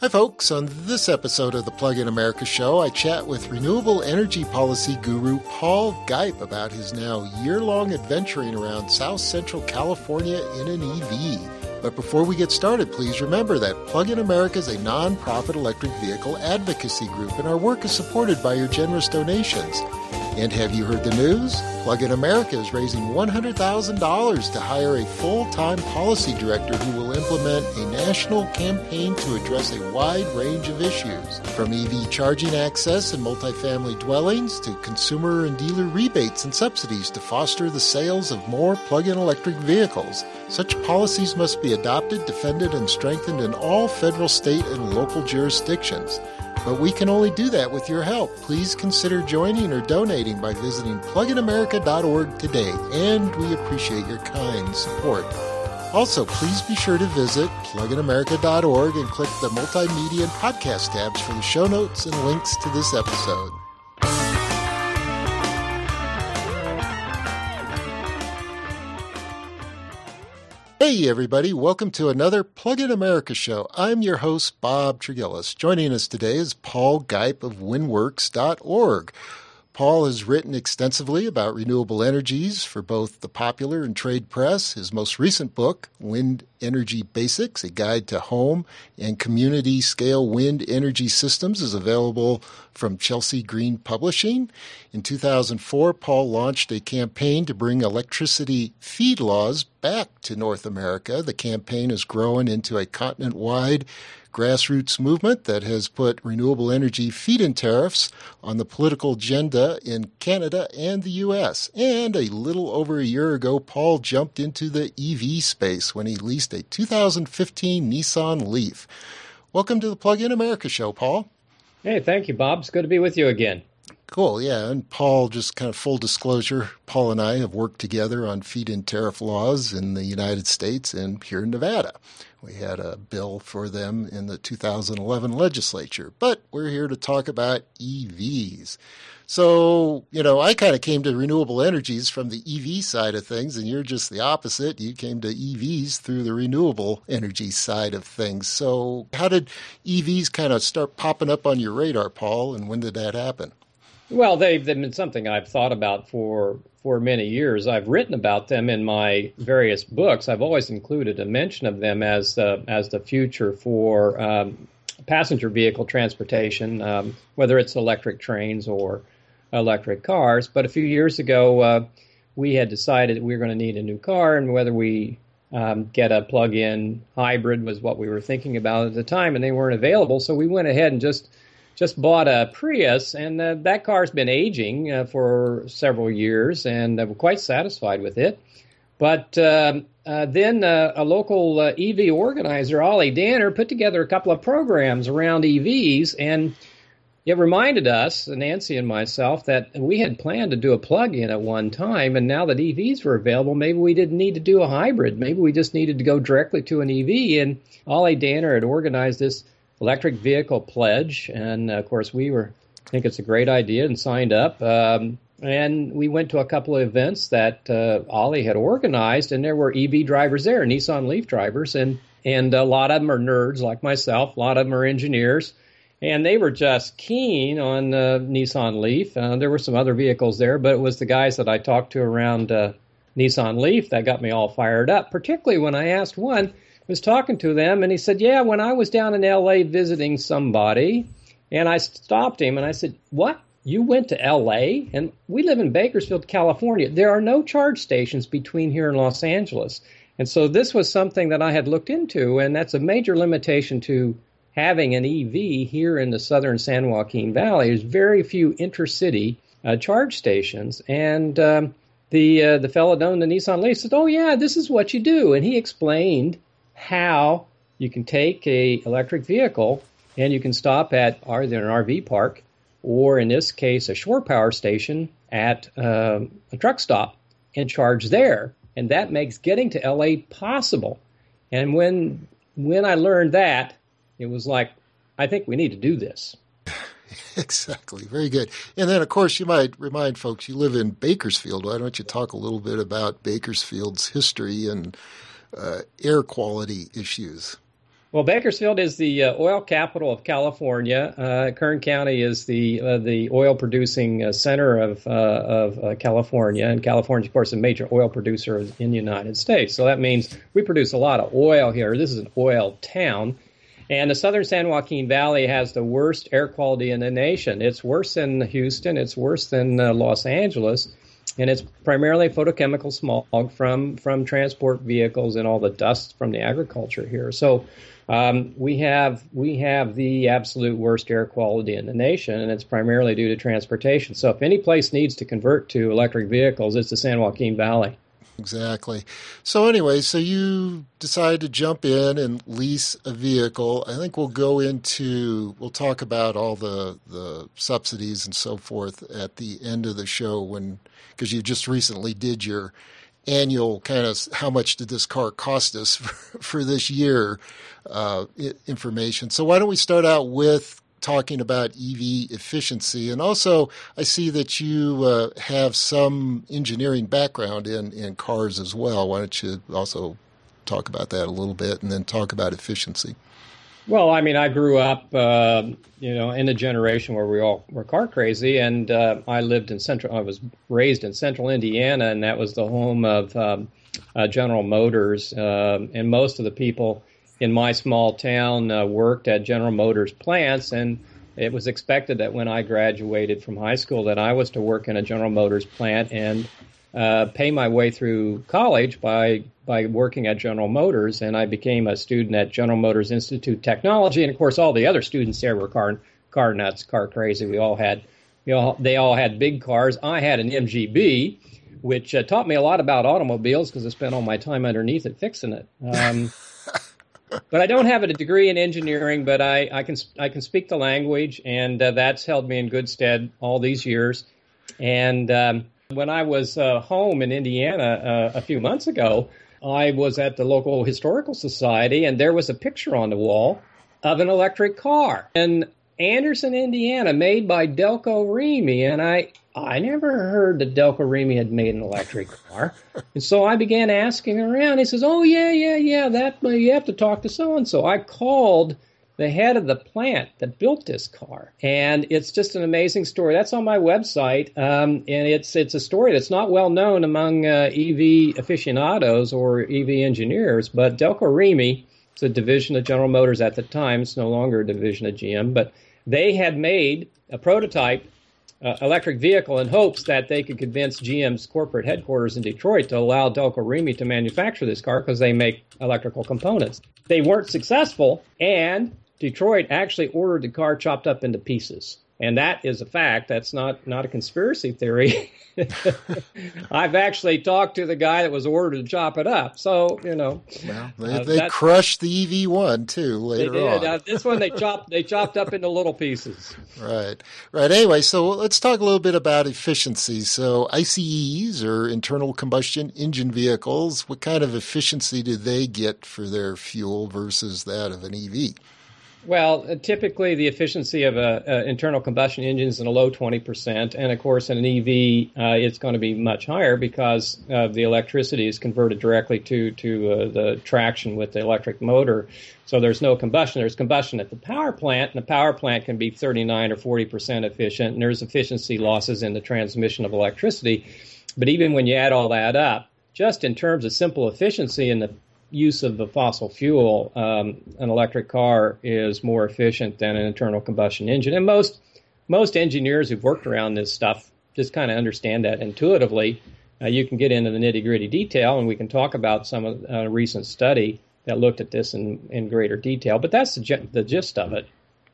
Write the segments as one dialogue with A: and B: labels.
A: Hi, folks. On this episode of the Plug in America show, I chat with renewable energy policy guru Paul Gipe about his now year long adventuring around South Central California in an EV. But before we get started, please remember that Plug in America is a non-profit electric vehicle advocacy group, and our work is supported by your generous donations. And have you heard the news? Plug in America is raising $100,000 to hire a full time policy director who will implement a national campaign to address a wide range of issues, from EV charging access in multifamily dwellings to consumer and dealer rebates and subsidies to foster the sales of more plug in electric vehicles. Such policies must be adopted, defended, and strengthened in all federal, state, and local jurisdictions. But we can only do that with your help. Please consider joining or donating by visiting pluginamerica.org today, and we appreciate your kind support. Also, please be sure to visit pluginamerica.org and click the multimedia and podcast tabs for the show notes and links to this episode. Hey, everybody. Welcome to another Plug in America show. I'm your host, Bob Tregilus. Joining us today is Paul Gipe of windworks.org. Paul has written extensively about renewable energies for both the popular and trade press. His most recent book, Wind Energy Basics, a guide to home and community scale wind energy systems, is available from Chelsea Green Publishing. In 2004, Paul launched a campaign to bring electricity feed laws back to North America. The campaign has grown into a continent wide grassroots movement that has put renewable energy feed-in tariffs on the political agenda in Canada and the U.S. And a little over a year ago, Paul jumped into the EV space when he leased a 2015 Nissan Leaf. Welcome to the Plug in America show, Paul.
B: Hey, thank you, Bob. It's good to be with you again.
A: Cool, yeah. And Paul, just kind of full disclosure, Paul and I have worked together on feed in tariff laws in the United States and here in Nevada. We had a bill for them in the 2011 legislature, but we're here to talk about EVs. So, you know, I kind of came to renewable energies from the EV side of things, and you're just the opposite. You came to EVs through the renewable energy side of things. So, how did EVs kind of start popping up on your radar, Paul, and when did that happen?
B: Well, they've, they've been something I've thought about for for many years. I've written about them in my various books. I've always included a mention of them as the as the future for um, passenger vehicle transportation, um, whether it's electric trains or electric cars. But a few years ago, uh, we had decided we were going to need a new car, and whether we um, get a plug-in hybrid was what we were thinking about at the time, and they weren't available. So we went ahead and just just bought a Prius, and uh, that car's been aging uh, for several years, and I'm quite satisfied with it. But um, uh, then uh, a local uh, EV organizer, Ollie Danner, put together a couple of programs around EVs, and it reminded us, Nancy and myself, that we had planned to do a plug-in at one time, and now that EVs were available, maybe we didn't need to do a hybrid. Maybe we just needed to go directly to an EV. And Ollie Danner had organized this electric vehicle pledge, and of course we were I think it's a great idea and signed up. Um, and we went to a couple of events that uh, Ollie had organized, and there were EV drivers there, Nissan Leaf drivers, and and a lot of them are nerds like myself. A lot of them are engineers, and they were just keen on uh, Nissan Leaf. Uh, there were some other vehicles there, but it was the guys that I talked to around uh, Nissan Leaf that got me all fired up. Particularly when I asked one was talking to them, and he said, "Yeah, when I was down in L.A. visiting somebody, and I stopped him, and I said, "What? You went to L.A. and we live in Bakersfield, California. There are no charge stations between here and Los Angeles." And so this was something that I had looked into, and that's a major limitation to having an EV here in the southern San Joaquin Valley. There's very few intercity uh, charge stations, and um, the uh, the fellow down the Nissan Leaf said, "Oh yeah, this is what you do," and he explained how you can take a electric vehicle and you can stop at either an RV park or in this case a shore power station at um, a truck stop and charge there. And that makes getting to LA possible. And when when I learned that it was like I think we need to do this.
A: Exactly. Very good. And then of course you might remind folks you live in Bakersfield. Why don't you talk a little bit about Bakersfield's history and uh, air quality issues.
B: Well, Bakersfield is the uh, oil capital of California. Uh, Kern County is the uh, the oil producing uh, center of uh, of uh, California, and California, of course, a major oil producer in the United States. So that means we produce a lot of oil here. This is an oil town. And the southern San Joaquin Valley has the worst air quality in the nation. It's worse than Houston. It's worse than Los Angeles and it's primarily photochemical smog from from transport vehicles and all the dust from the agriculture here. So um, we have we have the absolute worst air quality in the nation, and it's primarily due to transportation. So if any place needs to convert to electric vehicles, it's the San Joaquin Valley.
A: Exactly. So anyway, so you decide to jump in and lease a vehicle. I think we'll go into we'll talk about all the the subsidies and so forth at the end of the show when because you just recently did your annual kind of how much did this car cost us for, for this year uh, information. So why don't we start out with talking about EV efficiency, and also I see that you uh, have some engineering background in in cars as well. Why don't you also talk about that a little bit, and then talk about efficiency?
B: Well, I mean, I grew up, uh, you know, in a generation where we all were car crazy, and uh, I lived in central. I was raised in central Indiana, and that was the home of um, uh, General Motors, um, and most of the people in my small town uh, worked at General Motors plants, and it was expected that when I graduated from high school that I was to work in a General Motors plant and uh, pay my way through college by by working at General Motors, and I became a student at General Motors Institute Technology, and of course all the other students there were car car nuts, car crazy. We all had, we all they all had big cars. I had an MGB, which uh, taught me a lot about automobiles because I spent all my time underneath it fixing it. Um, but I don't have a degree in engineering, but I, I can I can speak the language, and uh, that's held me in good stead all these years. And um, when I was uh, home in Indiana uh, a few months ago, I was at the local historical society, and there was a picture on the wall of an electric car in Anderson, Indiana, made by Delco Remy, and I I never heard that Delco Remy had made an electric car, and so I began asking around. He says, "Oh yeah, yeah, yeah, that you have to talk to so and so." I called the head of the plant that built this car. And it's just an amazing story. That's on my website, um, and it's it's a story that's not well known among uh, EV aficionados or EV engineers. But Delco Remy, it's a division of General Motors at the time. It's no longer a division of GM, but they had made a prototype uh, electric vehicle in hopes that they could convince GM's corporate headquarters in Detroit to allow Delco Remy to manufacture this car because they make electrical components. They weren't successful, and Detroit actually ordered the car chopped up into pieces. And that is a fact. That's not, not a conspiracy theory. I've actually talked to the guy that was ordered to chop it up. So, you know.
A: Well, they, uh, they crushed the EV one too later
B: they did.
A: on. Uh,
B: this one they chopped they chopped up into little pieces.
A: Right. Right. Anyway, so let's talk a little bit about efficiency. So ICEs or internal combustion engine vehicles, what kind of efficiency do they get for their fuel versus that of an EV?
B: Well, uh, typically the efficiency of an internal combustion engine is in a low 20%, and of course in an EV uh, it's going to be much higher because uh, the electricity is converted directly to to uh, the traction with the electric motor. So there's no combustion. There's combustion at the power plant, and the power plant can be 39 or 40% efficient, and there's efficiency losses in the transmission of electricity. But even when you add all that up, just in terms of simple efficiency in the use of the fossil fuel, um, an electric car is more efficient than an internal combustion engine. And most most engineers who've worked around this stuff just kind of understand that intuitively. Uh, you can get into the nitty gritty detail, and we can talk about some of a uh, recent study that looked at this in, in greater detail. But that's the, the gist of it.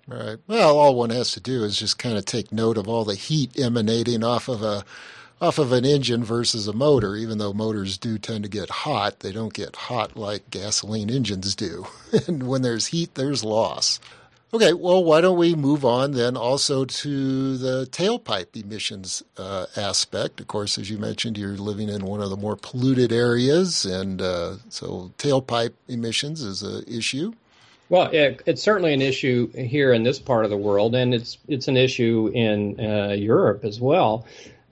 A: Right. Well, all one has to do is just kind of take note of all the heat emanating off of a off of an engine versus a motor, even though motors do tend to get hot, they don't get hot like gasoline engines do. and when there's heat, there's loss. Okay, well, why don't we move on then also to the tailpipe emissions uh, aspect? Of course, as you mentioned, you're living in one of the more polluted areas, and uh, so tailpipe emissions is an issue.
B: Well, it, it's certainly an issue here in this part of the world, and it's it's an issue in uh, Europe as well.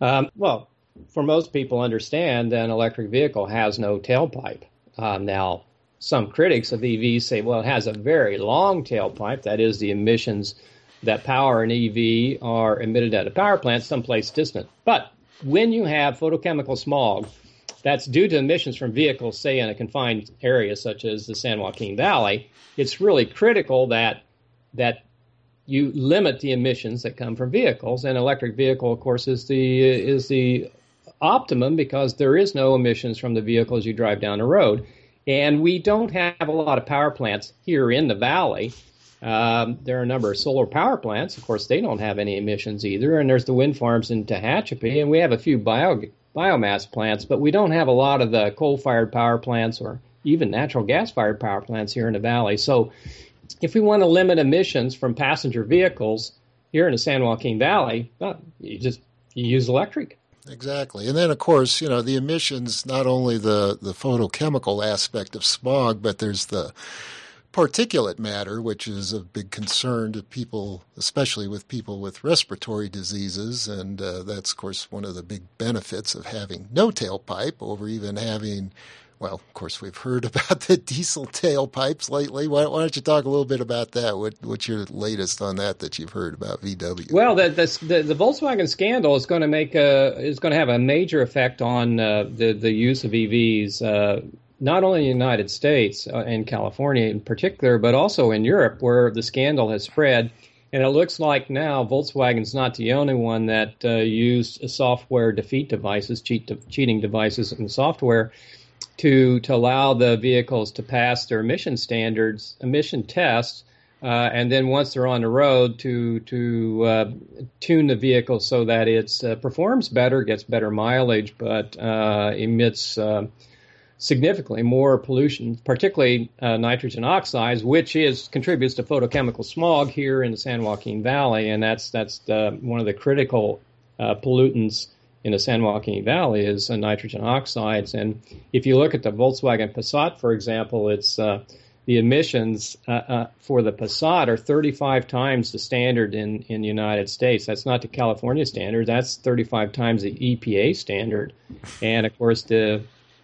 B: Um, well, for most people understand, an electric vehicle has no tailpipe. Um, now, some critics of EVs say, well, it has a very long tailpipe. That is, the emissions that power an EV are emitted at a power plant someplace distant. But when you have photochemical smog that's due to emissions from vehicles, say in a confined area such as the San Joaquin Valley, it's really critical that that you limit the emissions that come from vehicles. And electric vehicle, of course, is the is the optimum because there is no emissions from the vehicles you drive down the road. And we don't have a lot of power plants here in the valley. Um, there are a number of solar power plants. Of course, they don't have any emissions either. And there's the wind farms in Tehachapi, and we have a few bio, biomass plants, but we don't have a lot of the coal-fired power plants or even natural gas-fired power plants here in the valley. So, if we want to limit emissions from passenger vehicles here in the San Joaquin Valley, well, you just you use electric.
A: Exactly. And then, of course, you know, the emissions, not only the, the photochemical aspect of smog, but there's the particulate matter, which is a big concern to people, especially with people with respiratory diseases. And uh, that's, of course, one of the big benefits of having no tailpipe over even having well, of course, we've heard about the diesel tailpipes lately. Why, why, don't you talk a little bit about that? What, what's your latest on that that you've heard about VW?
B: Well, the, the, the Volkswagen scandal is going to make a is going to have a major effect on uh, the the use of EVs. Uh, not only in the United States uh, and California in particular, but also in Europe, where the scandal has spread. And it looks like now Volkswagen's not the only one that uh, used software defeat devices, cheat cheating devices in software to to allow the vehicles to pass their emission standards, emission tests, uh, and then once they're on the road, to to uh, tune the vehicle so that it uh, performs better, gets better mileage, but uh, emits uh, significantly more pollution, particularly uh, nitrogen oxides, which is contributes to photochemical smog here in the San Joaquin Valley, and that's that's the, one of the critical pollutants in the San Joaquin Valley is uh, nitrogen oxides. And if you look at the Volkswagen Passat, for example, it's uh, the emissions uh, uh for the Passat are 35 times the standard in, in the United States. That's not the California standard. That's 35 times the EPA standard. And of course, the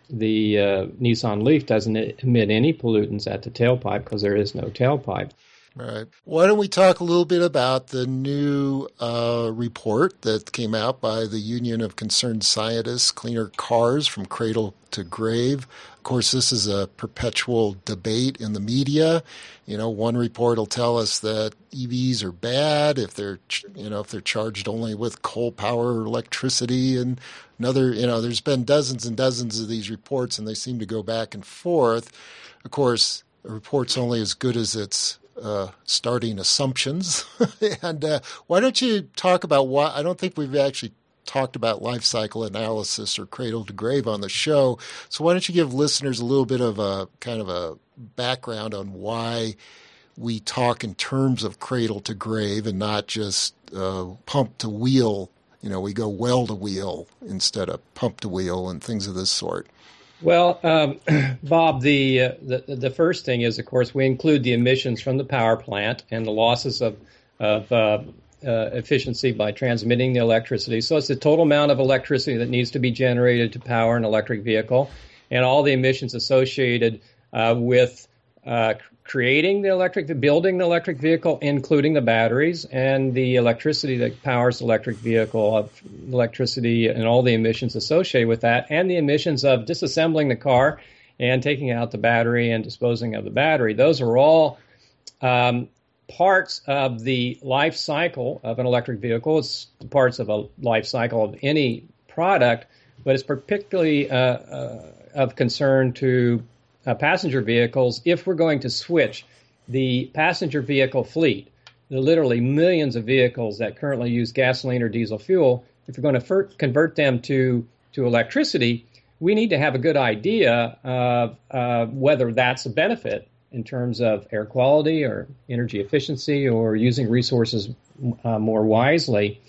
B: the uh, Nissan Leaf doesn't emit any pollutants at the tailpipe because there is no tailpipe.
A: Right. Why don't we talk a little bit about the new uh, report that came out by the Union of Concerned Scientists, Cleaner Cars from Cradle to Grave? Of course, this is a perpetual debate in the media. You know, one report will tell us that EVs are bad if they're, you know, if they're charged only with coal power or electricity, and another, you know, there's been dozens and dozens of these reports, and they seem to go back and forth. Of course, a report's only as good as its uh, starting assumptions. and uh, why don't you talk about why? I don't think we've actually talked about life cycle analysis or cradle to grave on the show. So why don't you give listeners a little bit of a kind of a background on why we talk in terms of cradle to grave and not just uh, pump to wheel. You know, we go well to wheel instead of pump to wheel and things of this sort.
B: Well, um, Bob, the, uh, the the first thing is, of course, we include the emissions from the power plant and the losses of of uh, uh, efficiency by transmitting the electricity. So it's the total amount of electricity that needs to be generated to power an electric vehicle, and all the emissions associated uh, with uh, creating the electric, building the electric vehicle, including the batteries and the electricity that powers the electric vehicle, of electricity and all the emissions associated with that, and the emissions of disassembling the car and taking out the battery and disposing of the battery. Those are all um, parts of the life cycle of an electric vehicle. It's parts of a life cycle of any product, but it's particularly uh, uh, of concern to uh, passenger vehicles if we're going to switch the passenger vehicle fleet, the literally millions of vehicles that currently use gasoline or diesel fuel, if we're going to convert them to, to electricity, we need to have a good idea of uh, whether that's a benefit in terms of air quality or energy efficiency or using resources uh, more wisely.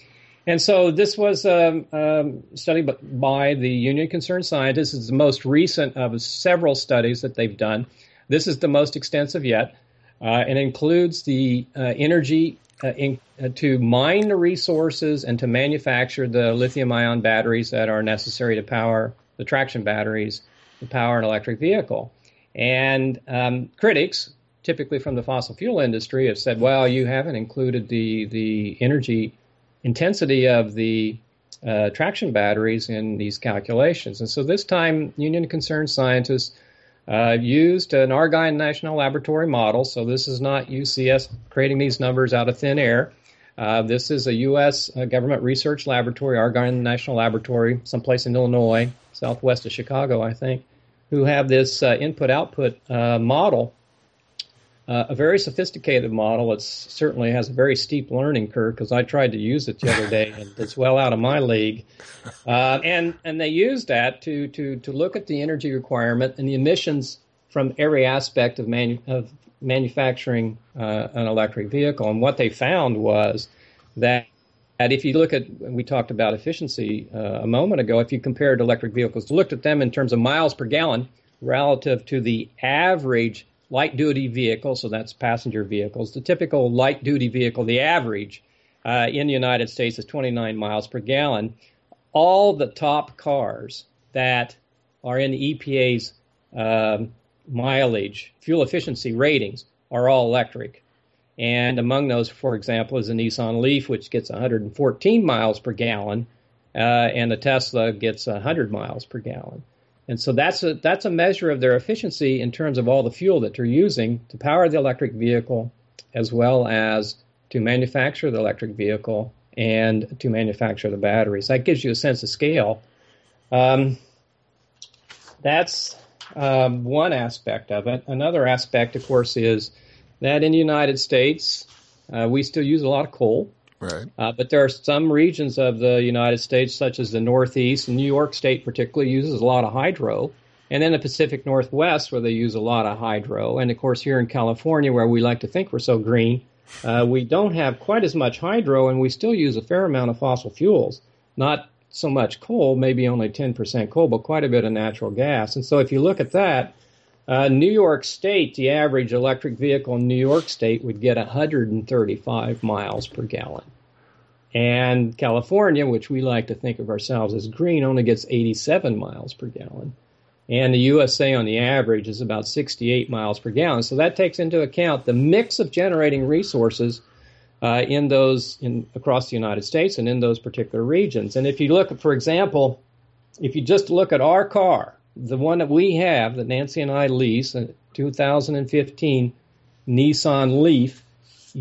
B: And so this was a um, um, study by the Union Concerned Scientists. It's the most recent of several studies that they've done. This is the most extensive yet, uh, and includes the uh, energy uh, in, uh, to mine the resources and to manufacture the lithium-ion batteries that are necessary to power the traction batteries to power an electric vehicle. And um, critics, typically from the fossil fuel industry, have said, well, you haven't included the, the energy intensity of the uh, traction batteries in these calculations. And so this time, Union Concerned Scientists uh, used an Argonne National Laboratory model. So this is not UCS creating these numbers out of thin air. Uh, this is a U.S. Uh, government research laboratory, Argonne National Laboratory, someplace in Illinois, southwest of Chicago, I think, who have this uh, input-output uh, model uh, a very sophisticated model. It certainly has a very steep learning curve because I tried to use it the other day and it's well out of my league. Uh, and and they used that to to to look at the energy requirement and the emissions from every aspect of manu- of manufacturing uh, an electric vehicle. And what they found was that. that if you look at, we talked about efficiency uh, a moment ago. If you compared electric vehicles, looked at them in terms of miles per gallon relative to the average light duty vehicle, so that's passenger vehicles. The typical light duty vehicle, the average uh, in the United States is 29 miles per gallon. All the top cars that are in the EPA's um, mileage, fuel efficiency ratings, are all electric. And among those, for example, is the Nissan Leaf, which gets 114 miles per gallon, uh, and the Tesla gets 100 miles per gallon. And so that's a that's a measure of their efficiency in terms of all the fuel that they're using to power the electric vehicle, as well as to manufacture the electric vehicle and to manufacture the batteries. That gives you a sense of scale. Um, that's um, one aspect of it. Another aspect, of course, is that in the United States, uh, we still use a lot of coal.
A: Right.
B: Uh, but there are some regions of the United States, such as the Northeast, and New York State particularly uses a lot of hydro. And then the Pacific Northwest, where they use a lot of hydro. And of course, here in California, where we like to think we're so green, uh, we don't have quite as much hydro, and we still use a fair amount of fossil fuels. Not so much coal, maybe only 10% coal, but quite a bit of natural gas. And so if you look at that, uh, New York State, the average electric vehicle in New York State would get 135 miles per gallon. And California, which we like to think of ourselves as green, only gets 87 miles per gallon. And the USA on the average is about 68 miles per gallon. So that takes into account the mix of generating resources uh, in those in across the United States and in those particular regions. And if you look, for example, if you just look at our car, the one that we have that Nancy and I lease, a 2015 Nissan Leaf,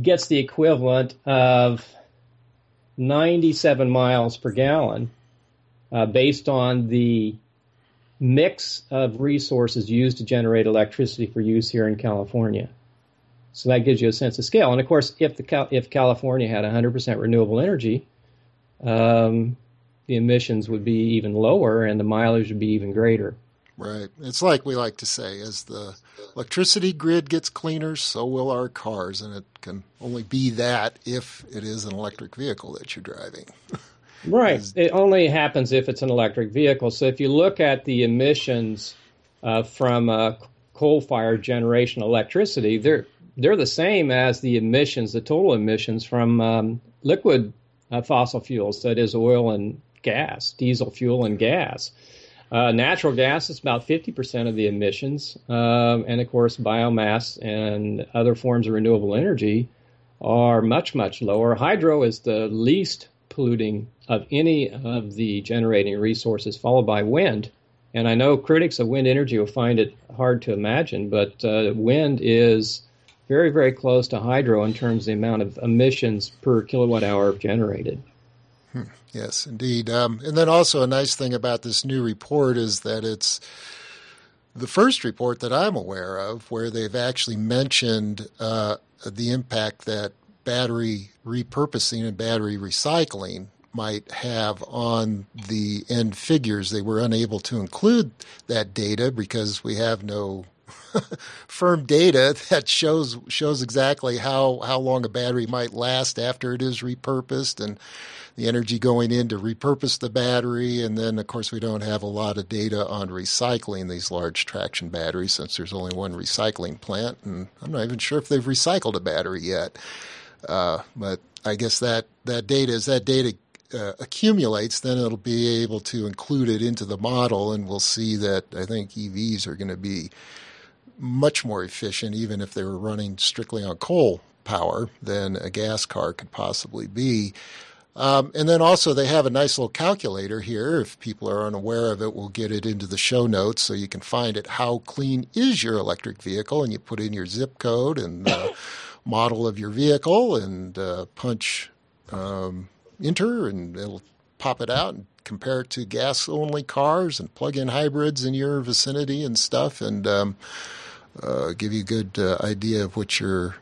B: gets the equivalent of 97 miles per gallon uh, based on the mix of resources used to generate electricity for use here in California. So that gives you a sense of scale. And of course, if the if California had 100% renewable energy, um, the emissions would be even lower and the mileage would be even greater.
A: Right. It's like we like to say as the electricity grid gets cleaner, so will our cars. And it can only be that if it is an electric vehicle that you're driving.
B: right. It only happens if it's an electric vehicle. So if you look at the emissions uh, from uh, coal fired generation electricity, they're, they're the same as the emissions, the total emissions from um, liquid uh, fossil fuels, that is, oil and gas, diesel fuel and gas. Uh, natural gas is about 50% of the emissions. Um, and of course, biomass and other forms of renewable energy are much, much lower. Hydro is the least polluting of any of the generating resources, followed by wind. And I know critics of wind energy will find it hard to imagine, but uh, wind is very, very close to hydro in terms of the amount of emissions per kilowatt hour generated.
A: Yes, indeed. Um, and then also a nice thing about this new report is that it's the first report that I'm aware of where they've actually mentioned uh, the impact that battery repurposing and battery recycling might have on the end figures. They were unable to include that data because we have no firm data that shows shows exactly how, how long a battery might last after it is repurposed and the energy going in to repurpose the battery. And then, of course, we don't have a lot of data on recycling these large traction batteries since there's only one recycling plant. And I'm not even sure if they've recycled a battery yet. Uh, but I guess that, that data, as that data uh, accumulates, then it'll be able to include it into the model, and we'll see that I think EVs are going to be much more efficient, even if they were running strictly on coal power, than a gas car could possibly be. Um, and then also they have a nice little calculator here. If people are unaware of it, we'll get it into the show notes so you can find it. How clean is your electric vehicle? And you put in your zip code and the model of your vehicle and uh, punch um, enter, and it'll pop it out and compare it to gas only cars and plug in hybrids in your vicinity and stuff, and um, uh, give you a good uh, idea of what your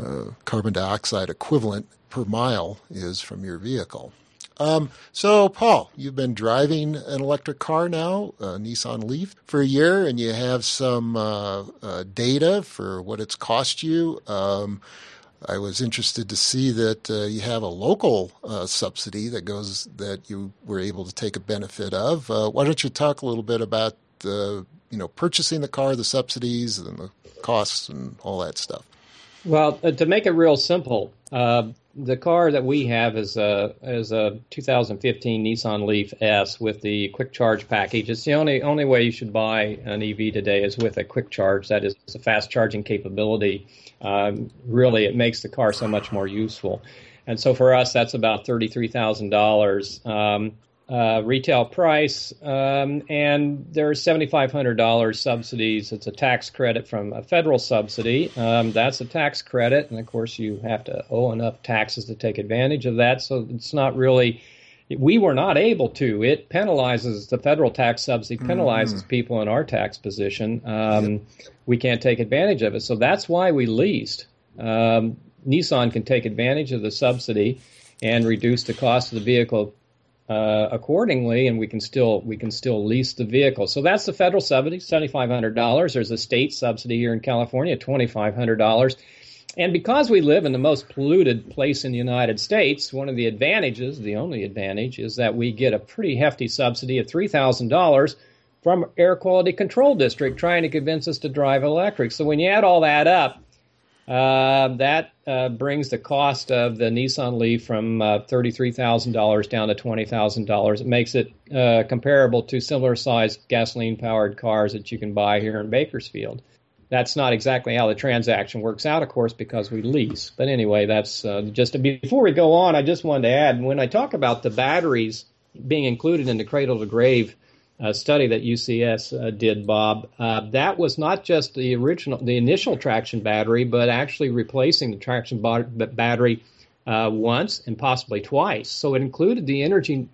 A: uh, carbon dioxide equivalent per mile is from your vehicle. Um, so, Paul, you've been driving an electric car now, a Nissan Leaf, for a year, and you have some uh, uh, data for what it's cost you. Um, I was interested to see that uh, you have a local uh, subsidy that goes that you were able to take a benefit of. Uh, why don't you talk a little bit about you know purchasing the car, the subsidies, and the costs, and all that stuff?
B: Well, uh, to make it real simple, uh, the car that we have is a is a 2015 Nissan Leaf S with the quick charge package. It's the only only way you should buy an EV today is with a quick charge. That is a fast charging capability. Um, really, it makes the car so much more useful. And so for us, that's about thirty three thousand um, dollars uh, retail price, um, and there's $7,500 subsidies. It's a tax credit from a federal subsidy. Um, that's a tax credit, and of course, you have to owe enough taxes to take advantage of that. So it's not really. We were not able to. It penalizes the federal tax subsidy penalizes mm-hmm. people in our tax position. Um. We can't take advantage of it, so that's why we leased. Um, Nissan can take advantage of the subsidy and reduce the cost of the vehicle uh, accordingly, and we can still we can still lease the vehicle. So that's the federal subsidy, seventy five hundred dollars. There's a state subsidy here in California, twenty five hundred dollars. And because we live in the most polluted place in the United States, one of the advantages, the only advantage, is that we get a pretty hefty subsidy of three thousand dollars from Air Quality Control District trying to convince us to drive electric. So when you add all that up, uh, that uh, brings the cost of the Nissan Leaf from uh, $33,000 down to $20,000. It makes it uh, comparable to similar sized gasoline powered cars that you can buy here in Bakersfield. That's not exactly how the transaction works out, of course, because we lease. But anyway, that's uh, just before we go on, I just wanted to add when I talk about the batteries being included in the cradle to grave uh, study that UCS uh, did, Bob, uh, that was not just the original, the initial traction battery, but actually replacing the traction battery uh, once and possibly twice. So it included the energy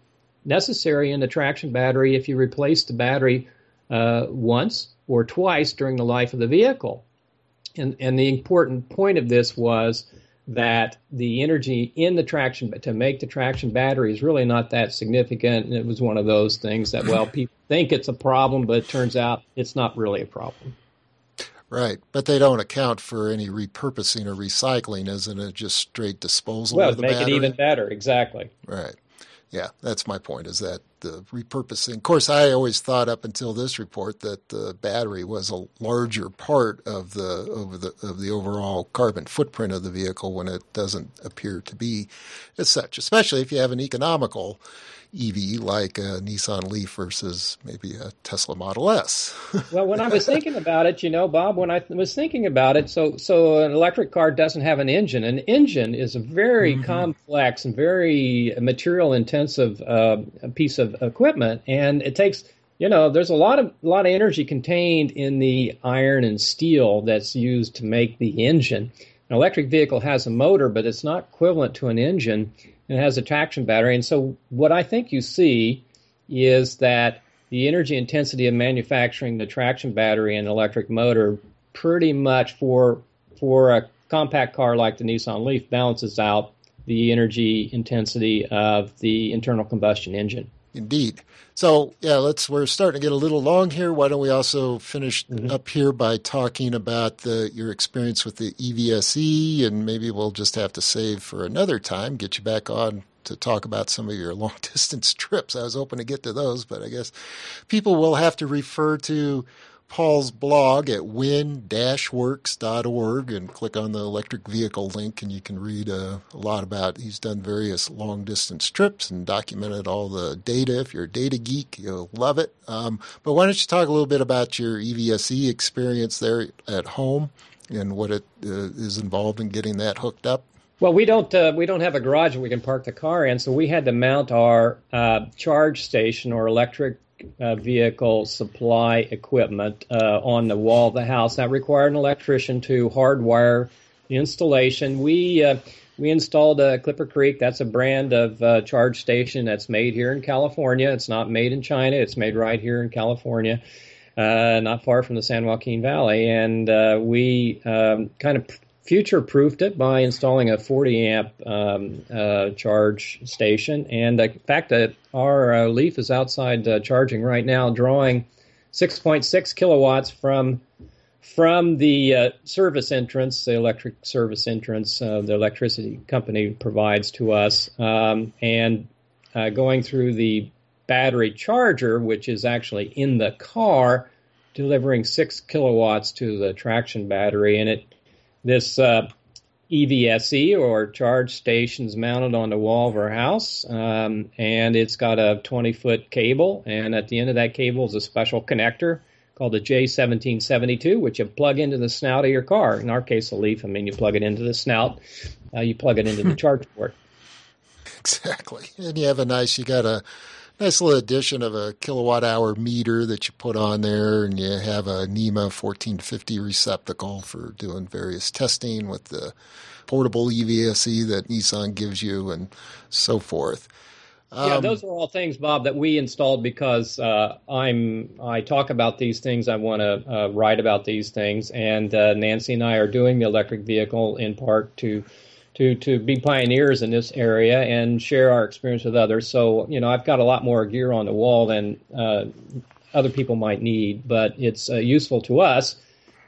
B: necessary in the traction battery if you replace the battery uh, once or twice during the life of the vehicle. And, and the important point of this was that the energy in the traction but to make the traction battery is really not that significant. And it was one of those things that, well, people think it's a problem, but it turns out it's not really a problem.
A: Right, but they don't account for any repurposing or recycling, isn't it? Just straight disposal.
B: Well,
A: of the
B: make
A: battery?
B: it even better. Exactly.
A: Right. Yeah, that's my point. Is that the repurposing? Of course, I always thought up until this report that the battery was a larger part of the of the of the overall carbon footprint of the vehicle when it doesn't appear to be as such. Especially if you have an economical EV like a Nissan Leaf versus maybe a Tesla Model S.
B: well, when I was thinking about it, you know, Bob, when I was thinking about it, so so an electric car doesn't have an engine. An engine is a very mm-hmm. complex and very material intensive uh, piece of equipment, and it takes you know there's a lot of a lot of energy contained in the iron and steel that's used to make the engine. An electric vehicle has a motor, but it's not equivalent to an engine. It has a traction battery. And so what I think you see is that the energy intensity of manufacturing the traction battery and electric motor pretty much for for a compact car like the Nissan Leaf balances out the energy intensity of the internal combustion engine.
A: Indeed. So yeah, let's. We're starting to get a little long here. Why don't we also finish mm-hmm. up here by talking about the, your experience with the EVSE, and maybe we'll just have to save for another time. Get you back on to talk about some of your long distance trips. I was hoping to get to those, but I guess people will have to refer to Paul's blog at wind-works.org and click on the electric vehicle link, and you can read uh, a lot about. He's done various long distance trips and documented all the data. If you're a data geek, you'll love it. Um, but why don't you talk a little bit about your EVSE experience there at home and what it uh, is involved in getting that hooked up?
B: Well, we don't uh, we don't have a garage that we can park the car in, so we had to mount our uh, charge station or electric uh, vehicle supply equipment uh, on the wall of the house. That required an electrician to hardwire the installation. We uh, we installed a Clipper Creek. That's a brand of uh, charge station that's made here in California. It's not made in China. It's made right here in California. Uh, not far from the San Joaquin Valley, and uh, we um, kind of future proofed it by installing a 40 amp um, uh, charge station. And uh, in fact, uh, our uh, Leaf is outside uh, charging right now, drawing 6.6 kilowatts from from the uh, service entrance, the electric service entrance, the electricity company provides to us, um, and going through the battery charger, which is actually in the car, delivering six kilowatts to the traction battery, and it this uh, EVSE or charge stations mounted on the wall of our house, um, and it's got a 20 foot cable, and at the end of that cable is a special connector called the J1772, which you plug into the snout of your car. In our case, a Leaf, I mean, you plug it into the snout, uh, you plug it into the charge port.
A: Exactly, and you have a nice, you got a nice little addition of a kilowatt hour meter that you put on there, and you have a NEMA 1450 receptacle for doing various testing with the portable EVSE that Nissan gives you, and so forth.
B: Um, yeah, those are all things, Bob, that we installed because uh, I'm I talk about these things. I want to uh, write about these things, and uh, Nancy and I are doing the electric vehicle in part to to to be pioneers in this area and share our experience with others. So you know, I've got a lot more gear on the wall than uh, other people might need, but it's uh, useful to us,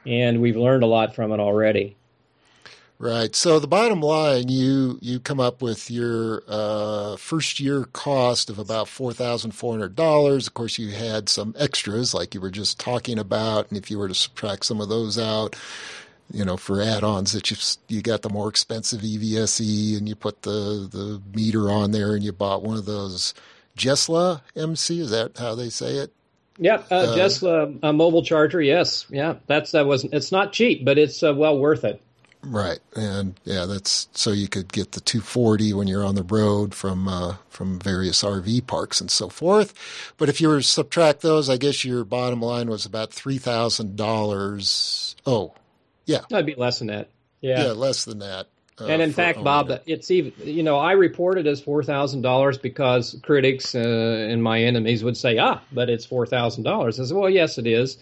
B: and we've learned a lot from it already.
A: Right. So the bottom line, you you come up with your uh, first year cost of about four thousand four hundred dollars. Of course, you had some extras, like you were just talking about, and if you were to subtract some of those out, you know, for add-ons that you you got the more expensive EVSE and you put the the meter on there and you bought one of those Jesla MC. Is that how they say it?
B: Yeah, uh, uh, Jesla a mobile charger. Yes, yeah, that's that was. It's not cheap, but it's uh, well worth it.
A: Right, and yeah, that's so you could get the 240 when you're on the road from uh, from various RV parks and so forth. But if you were to subtract those, I guess your bottom line was about three thousand dollars. Oh, yeah,
B: that'd be less than that. Yeah,
A: yeah, less than that.
B: Uh, and in fact, Bob, it. it's even you know I reported as four thousand dollars because critics uh, and my enemies would say, ah, but it's four thousand dollars. I said, well, yes, it is.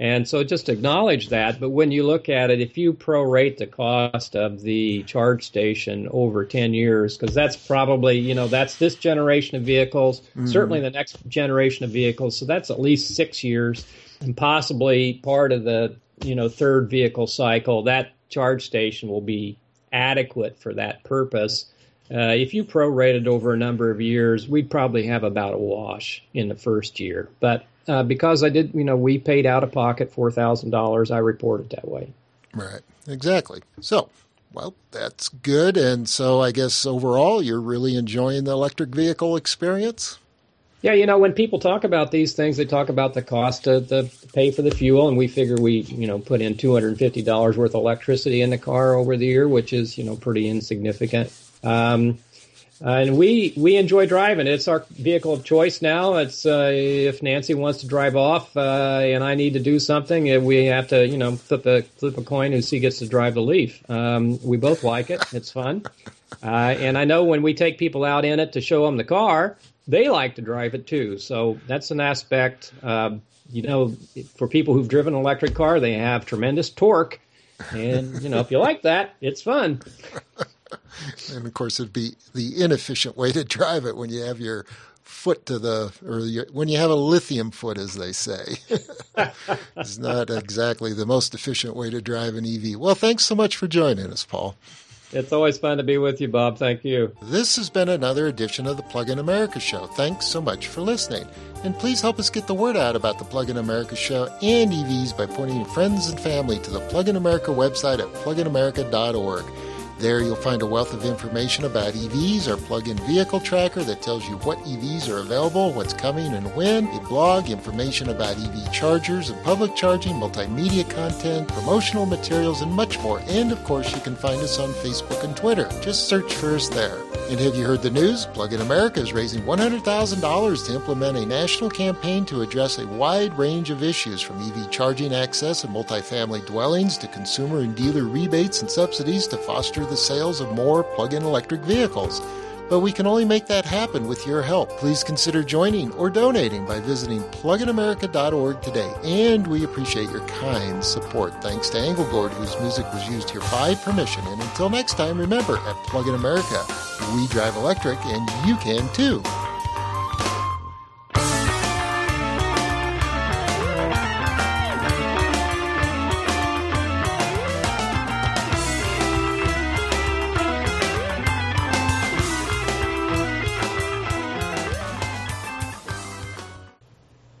B: And so just acknowledge that. But when you look at it, if you prorate the cost of the charge station over 10 years, because that's probably, you know, that's this generation of vehicles, mm-hmm. certainly the next generation of vehicles. So that's at least six years and possibly part of the you know third vehicle cycle, that charge station will be adequate for that purpose. Uh, if you prorated over a number of years, we'd probably have about a wash in the first year. But uh, because I did, you know, we paid out of pocket four thousand dollars, I report it that way.
A: Right. Exactly. So, well, that's good. And so, I guess overall, you're really enjoying the electric vehicle experience.
B: Yeah, you know, when people talk about these things, they talk about the cost to, to pay for the fuel, and we figure we, you know, put in two hundred and fifty dollars worth of electricity in the car over the year, which is, you know, pretty insignificant. Um, and we we enjoy driving. It's our vehicle of choice now. It's uh, if Nancy wants to drive off uh, and I need to do something, uh, we have to, you know, flip a flip a coin and she gets to drive the Leaf. Um, we both like it. It's fun. Uh, and I know when we take people out in it to show them the car, they like to drive it too. So that's an aspect. Uh, you know, for people who've driven an electric car, they have tremendous torque, and you know, if you like that, it's fun.
A: and of course, it'd be the inefficient way to drive it when you have your foot to the or your, when you have a lithium foot, as they say. it's not exactly the most efficient way to drive an EV. Well, thanks so much for joining us, Paul.
B: It's always fun to be with you, Bob. Thank you.
A: This has been another edition of the Plug in America Show. Thanks so much for listening. And please help us get the word out about the Plug in America Show and EVs by pointing friends and family to the Plug in America website at pluginamerica.org. There you'll find a wealth of information about EVs, our plug-in vehicle tracker that tells you what EVs are available, what's coming and when, a blog, information about EV chargers and public charging, multimedia content, promotional materials, and much more. And of course, you can find us on Facebook and Twitter. Just search for us there. And have you heard the news? Plug in America is raising $100,000 to implement a national campaign to address a wide range of issues from EV charging access in multifamily dwellings to consumer and dealer rebates and subsidies to foster the sales of more plug in electric vehicles. But we can only make that happen with your help. Please consider joining or donating by visiting pluginamerica.org today. And we appreciate your kind support. Thanks to Engelgord, whose music was used here by permission. And until next time, remember, at Plug in America, we drive electric and you can too.